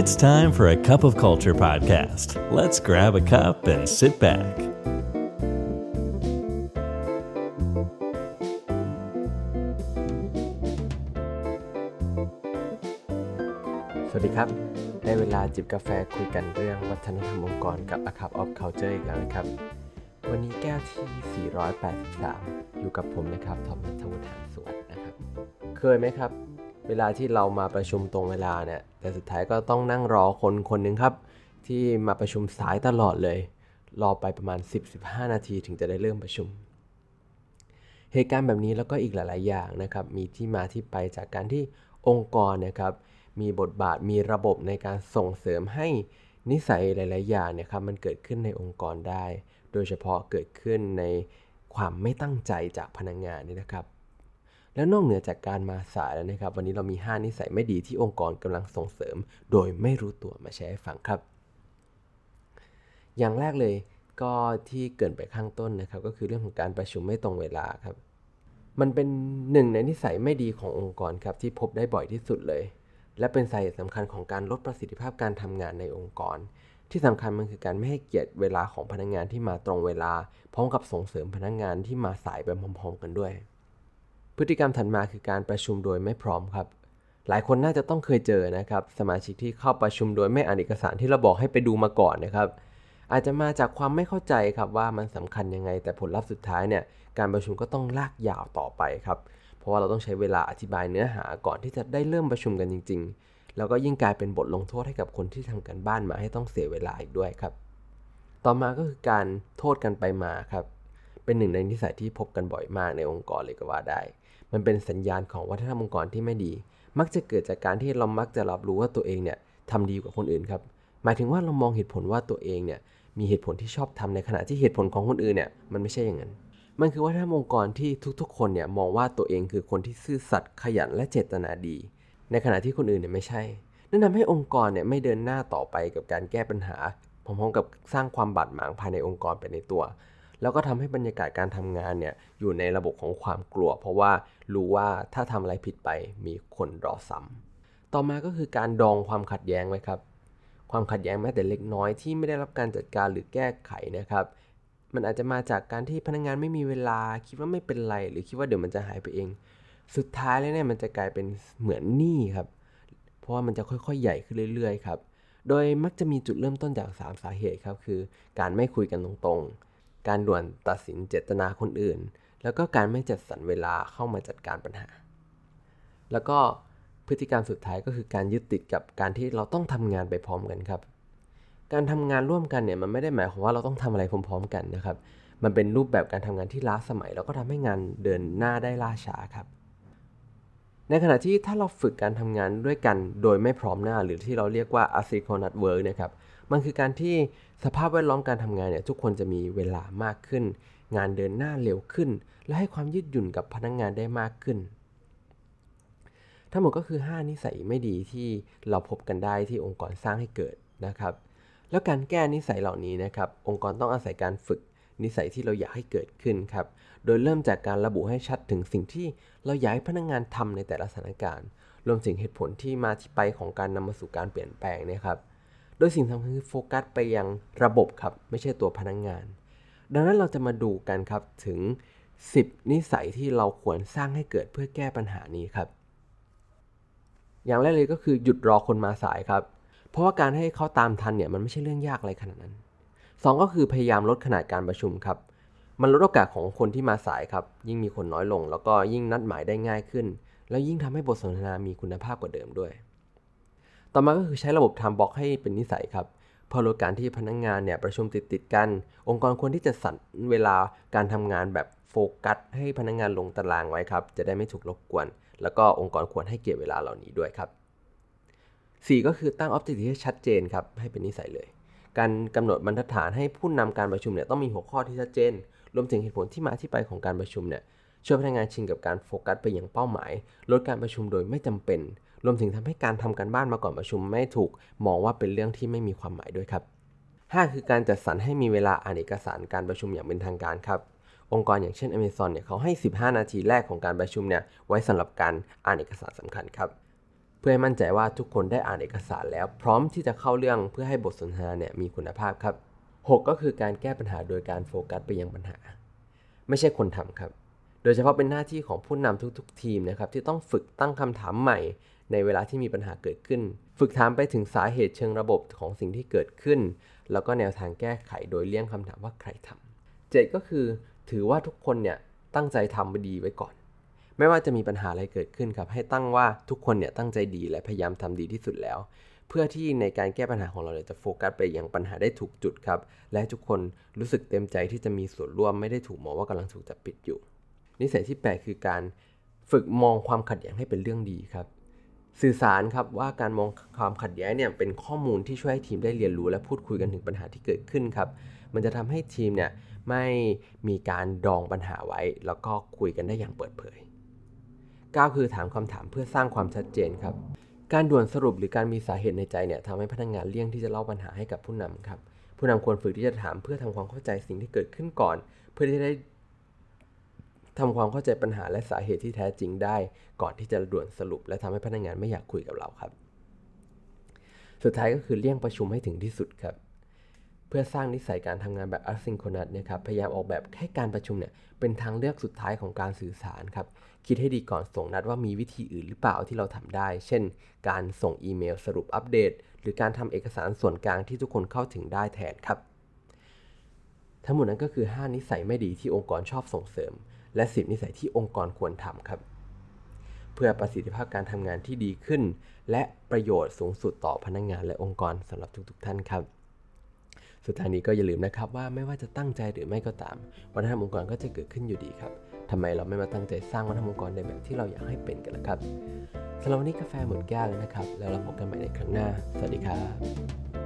It's time for a cup of culture podcast. Let's grab a cup and sit back. สวัสดีครับ ได้เวลาจิบกาแฟคุยกันเรื่องวัฒนธรรมองค์กรกับ A Cup of Culture อีกแล้วนะครับ วันนี้แก้วที่ 483 อยู่กับผมนะครับ ทอมนัทวุฒิหานสวัสดนะครับ เคยไหมครับ เวลาที่เรามาประชุมตรงเวลาเนี่ย แต่สุดท้ายก็ต้องนั่งรอคนคนหนึ่งครับ ที่มาประชุมสายตลอดเลย รอไปประมาณ 10-15 นาทีถึงจะได้เริ่มประชุม เหตุการณ์แบบนี้แล้วก็อีกหลาย ๆ อย่างนะครับ มีที่มาที่ไปจากการที่องค์กรนะครับ มีบทบาทมีระบบในการส่งเสริมให้นิสัยหลาย ๆ อย่างเนี่ยครับมันเกิดขึ้นในองค์กรได้ โดยเฉพาะเกิดขึ้นในความไม่ตั้งใจจากพนักงงานนี่นะครับ แล้วนอกเหนือจากการมาสายแล้วนะครับ วันนี้เรามี 5 นิสัยไม่ดีที่องค์กรกำลังส่งเสริม โดยไม่รู้ตัวมาแชร์ให้ฟังครับ อย่างแรกเลยก็ที่เกินไปข้างต้นนะครับ ก็คือเรื่องของการประชุมไม่ตรงเวลาครับ มันเป็นหนึ่งในนิสัยไม่ดีขององค์กรครับที่พบได้บ่อยที่สุดเลย และเป็นสาเหตุสำคัญของการลดประสิทธิภาพการทำงานในองค์กร ที่สำคัญมันคือการไม่ให้เกียรติเวลาของพนักงานที่มาตรงเวลา พร้อมกับส่งเสริมพนักงานที่มาสายไปพร้อมๆ กันด้วย พฤติกรรมถัดมาคือการประชุมโดยไม่พร้อมครับ หลายคนน่าจะต้องเคยเจอนะครับ สมาชิกที่เข้าประชุมโดยไม่อ่านเอกสารที่เราบอกให้ไปดูมาก่อนนะครับอาจจะมาจากความไม่เข้าใจครับว่ามันสำคัญยังไง แต่ผลลัพธ์สุดท้ายเนี่ยการประชุมก็ต้องลากยาวต่อไปครับเพราะว่าเราต้องใช้เวลาอธิบายเนื้อหาก่อนที่จะได้เริ่มประชุมกันจริง ๆ แล้วก็ยิ่งกลายเป็นบทลงโทษให้กับคนที่ทำกันบ้านมาให้ต้องเสียเวลาอีกด้วยครับ ต่อมาก็คือการโทษกันไปมาครับเป็นหนึ่งในนิสัยที่พบกันบ่อยมากในองค์กรเลยก็ว่าได้ มันเป็นสัญญาณของวัฒนธรรมองค์กรที่ไม่ดี มักจะเกิดจากการที่เรามักจะรับรู้ว่าตัวเองเนี่ยทำดีกว่าคนอื่นครับ หมายถึงว่าเรามองเหตุผลว่าตัวเองเนี่ยมีเหตุผลที่ชอบทำในขณะที่เหตุผลของคนอื่นเนี่ยมันไม่ใช่อย่างนั้น มันคือวัฒนธรรมองค์กรที่ทุกๆ คนเนี่ยมองว่าตัวเองคือคนที่ซื่อสัตย์ขยันและเจตนาดี ในขณะที่คนอื่นเนี่ยไม่ใช่นั่นทำให้องค์กรเนี่ยไม่เดินหน้าต่อไปกับการแก้ปัญหาพร้อมๆกับสร้างความบาดหมางภายในองค์กรไปในตัว แล้วก็ทำให้บรรยากาศการทำงานเนี่ยอยู่ในระบบของความกลัว เพราะว่ารู้ว่าถ้าทำอะไรผิดไปมีคนรอซ้ำต่อมาก็คือการดองความขัดแย้งไว้ครับ ความขัดแย้งแม้แต่เล็กน้อยที่ไม่ได้รับการจัดการหรือแก้ไขนะครับ มันอาจจะมาจากการที่พนักงงานไม่มีเวลา คิดว่าไม่เป็นไร หรือคิดว่าเดี๋ยวมันจะหายไปเอง สุดท้ายแล้วเนี่ยมันจะกลายเป็นเหมือนหนี้ครับ เพราะว่ามันจะค่อยๆ ใหญ่ขึ้นเรื่อยๆครับโดยมักจะมีจุดเริ่มต้นจาก 3 สาเหตุครับ คือ การไม่คุยกันตรงๆ การด่วนตัดสินเจตนาคนอื่น แล้วก็การไม่จัดสรรเวลาเข้ามาจัดการปัญหา แล้วก็พฤติกรรมสุดท้ายก็คือการยึดติดกับการที่เราต้องทำงานไปพร้อมกันครับ การทำงานร่วมกันเนี่ยมันไม่ได้หมายความว่าเราต้องทำอะไรพร้อมๆกันนะครับ มันเป็นรูปแบบการทำงานที่ล้าสมัย แล้วก็ทำให้งานเดินหน้าได้ล่าช้าครับ ในขณะที่ถ้าเราฝึกการทำงานด้วยกันโดยไม่พร้อมหน้า หรือที่เราเรียกว่า asynchronous work นะครับ มันคือการที่สภาพแวดล้อมการทำงานเนี่ยทุกคนจะมีเวลามากขึ้น งานเดินหน้าเร็วขึ้น และให้ความยืดหยุ่นกับพนักงงานได้มากขึ้น ทั้งหมดก็คือ 5 นิสัยไม่ดีที่เราพบกันได้ที่องค์กรสร้างให้เกิดนะครับ แล้วการแก้นิสัยเหล่านี้นะครับ องค์กรต้องอาศัยการฝึกนิสัยที่เราอยากให้เกิดขึ้นครับ โดยเริ่มจากการระบุให้ชัดถึงสิ่งที่เราอยากให้พนักงงานทำในแต่ละสถานการณ์ รวมถึงเหตุผลที่มาที่ไปของการนำมาสู่การเปลี่ยนแปลงนะครับ โดยสิ่งสำคัญคือโฟกัสไปยังระบบครับ ไม่ใช่ตัวพนักงงาน ดังนั้นเราจะมาดูกันครับถึง 10 นิสัยที่เราควรสร้างให้เกิดเพื่อแก้ปัญหานี้ครับ อย่างแรกเลยก็คือหยุดรอคนมาสายครับ เพราะว่าการให้เขาตามทันเนี่ยมันไม่ใช่เรื่องยากอะไรขนาดนั้น 2 ก็คือพยายามลดขนาดการประชุมครับ มันลดโอกาสของคนที่มาสายครับ ยิ่งมีคนน้อยลง แล้วก็ยิ่งนัดหมายได้ง่ายขึ้น แล้วยิ่งทำให้บทสนทนามีคุณภาพกว่าเดิมด้วย ต่อมาก็คือใช้ระบบ time block ให้เป็นนิสัยครับพอลดการที่พนักงงานเนี่ยประชุมติดติดกัน องค์กรควรที่จะสั่นเวลาการทำงานแบบโฟกัส ให้พนักงงานลงตารางไว้ครับ จะได้ไม่ถูกรบกวน แล้วก็องค์กรควรให้เกียรติเวลาเหล่านี้ด้วยครับ 4 ก็คือตั้งออบเจกตีให้ชัดเจนครับให้เป็นนิสัยเลย การกำหนดบรรทัดฐานให้ผู้นำการประชุมเนี่ยต้องมีหัวข้อที่ชัดเจน รวมถึงเหตุผลที่มาที่ไปของการประชุมเนี่ยช่วยพนักงานชินกับการโฟกัสไปอย่างเป้าหมาย ลดการประชุมโดยไม่จำเป็น รวมถึงทำให้การทำการบ้านมาก่อนประชุมไม่ถูกมองว่าเป็นเรื่องที่ไม่มีความหมายด้วยครับ 5 คือการจัดสรรให้มีเวลาอ่านเอกสารการประชุมอย่างเป็นทางการครับ องค์กรอย่างเช่น Amazon เนี่ยเขาให้ 15 นาทีแรกของการประชุมเนี่ยไว้สำหรับการอ่านเอกสารสำคัญครับ เพื่อให้มั่นใจว่าทุกคนได้อ่านเอกสารแล้วพร้อมที่จะเข้าเรื่องเพื่อให้บทสนทนาเนี่ยมีคุณภาพครับ 6 ก็คือการแก้ปัญหาโดยการโฟกัสไปยังปัญหา ไม่ใช่คนทำครับโดยเฉพาะเป็นหน้าที่ของผู้นำทุกๆ ทีมนะครับที่ต้องฝึกตั้งคำถามใหม่ ในเวลาที่มีปัญหาเกิดขึ้น ฝึกถามไปถึงสาเหตุเชิงระบบของสิ่งที่เกิดขึ้น แล้วก็แนวทางแก้ไขโดยเลี่ยงคำถามว่าใครทำเจ็ดก็คือ ถือว่าทุกคนเนี่ยตั้งใจทำดีไว้ก่อน ไม่ว่าจะมีปัญหาอะไรเกิดขึ้นครับ ให้ตั้งว่าทุกคนเนี่ยตั้งใจดีและพยายามทำดีที่สุดแล้ว เพื่อที่ในการแก้ปัญหาของเราเนี่ยจะโฟกัสไปยังปัญหาได้ถูกจุดครับ และทุกคนรู้สึกเต็มใจที่จะมีส่วนร่วมไม่ได้ถูกมองว่ากำลังถูกจับปิดอยู่ นิสัยที่ 8 คือการฝึกมองความขัดแย้งให้เป็นเรื่องดีครับ สื่อสารครับว่าการมองความขัดแย้งเนี่ยเป็นข้อมูลที่ช่วยให้ทีมได้เรียนรู้ และพูดคุยกันถึงปัญหาที่เกิดขึ้นครับ มันจะทำให้ทีมเนี่ยไม่มีการดองปัญหาไว้ แล้วก็คุยกันได้อย่างเปิดเผย 9 คือถามคำถามเพื่อสร้างความชัดเจนครับ การด่วนสรุปหรือการมีสาเหตุในใจเนี่ยทำให้พนักงงานเลี่ยงที่จะเล่าปัญหาให้กับผู้นำครับ ผู้นำควรฝึกที่จะถามเพื่อทำความเข้าใจสิ่งที่เกิดขึ้นก่อน เพื่อที่จะได้ ทำความเข้าใจปัญหาและสาเหตุที่แท้จริงได้ ก่อนที่จะด่วนสรุป และทำให้พนักงงานไม่อยากคุยกับเราครับ สุดท้ายก็คือเลี่ยงประชุมให้ถึงที่สุดครับ เพื่อสร้างนิสัยการทำงานแบบ asynchronous นะครับพยายามออกแบบให้การประชุมเนี่ยเป็นทางเลือกสุดท้ายของการสื่อสารครับคิดให้ดีก่อนส่งนัดว่ามีวิธีอื่นหรือเปล่าที่เราทำได้ เช่น การส่งอีเมลสรุปอัปเดต หรือการทำเอกสารส่วนกลางที่ทุกคนเข้าถึงได้แทนครับ ทั้งหมดนั้นก็คือ 5 นิสัยไม่ดีที่องค์กรชอบส่งเสริม และ 10 นิสัยที่องค์กรควรทำครับ เพื่อประสิทธิภาพการทำงานที่ดีขึ้น และประโยชน์สูงสุดต่อพนักงงานและองค์กรสำหรับทุก ๆ ท่านครับ สุดท้ายนี้ก็อย่าลืมนะครับว่าไม่ว่าจะตั้งใจหรือไม่ก็ตาม วัฒนธรรมองค์กรก็จะเกิดขึ้นอยู่ดีครับทำไมเราไม่มาตั้งใจสร้างวัฒนธรรมองค์กรในแบบที่เราอยากให้เป็นกันล่ะครับสำหรับวันนี้กาแฟหมดแก้วแล้วนะครับ แล้วเราพบกันใหม่ในครั้งหน้า สวัสดีครับ